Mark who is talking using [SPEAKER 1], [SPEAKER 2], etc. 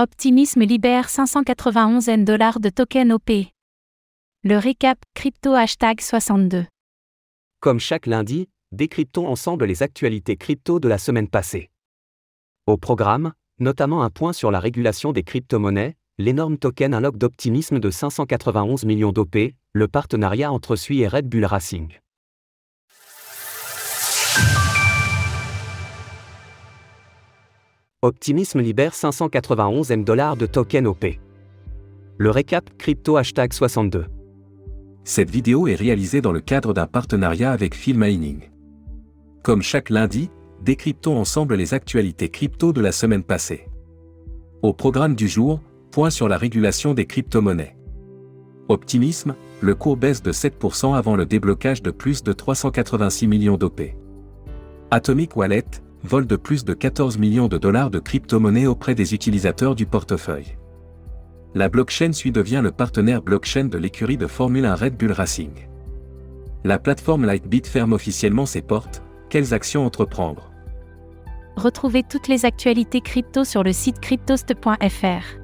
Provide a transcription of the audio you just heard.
[SPEAKER 1] Optimisme libère 591 N dollars de token OP. Le récap crypto hashtag 62.
[SPEAKER 2] Comme chaque lundi, décryptons ensemble les actualités crypto de la semaine passée. Au programme, notamment un point sur la régulation des crypto-monnaies, l'énorme token unlock d'optimisme de 591 millions d'OP, le partenariat entre SUI et Red Bull Racing. Optimisme libère 591 M dollars de token OP. Le récap crypto hashtag 62.
[SPEAKER 3] Cette vidéo est réalisée dans le cadre d'un partenariat avec Phil Mining. Comme chaque lundi, décryptons ensemble les actualités crypto de la semaine passée. Au programme du jour, point sur la régulation des crypto-monnaies. Optimisme, le cours baisse de 7% avant le déblocage de plus de 386 millions d'OP. Atomic Wallet, vol de plus de 14 millions de dollars de crypto-monnaies auprès des utilisateurs du portefeuille. La blockchain suit devient le partenaire blockchain de l'écurie de Formule 1 Red Bull Racing. La plateforme Lightbit ferme officiellement ses portes, quelles actions entreprendre?
[SPEAKER 1] Retrouvez toutes les actualités crypto sur le site cryptost.fr.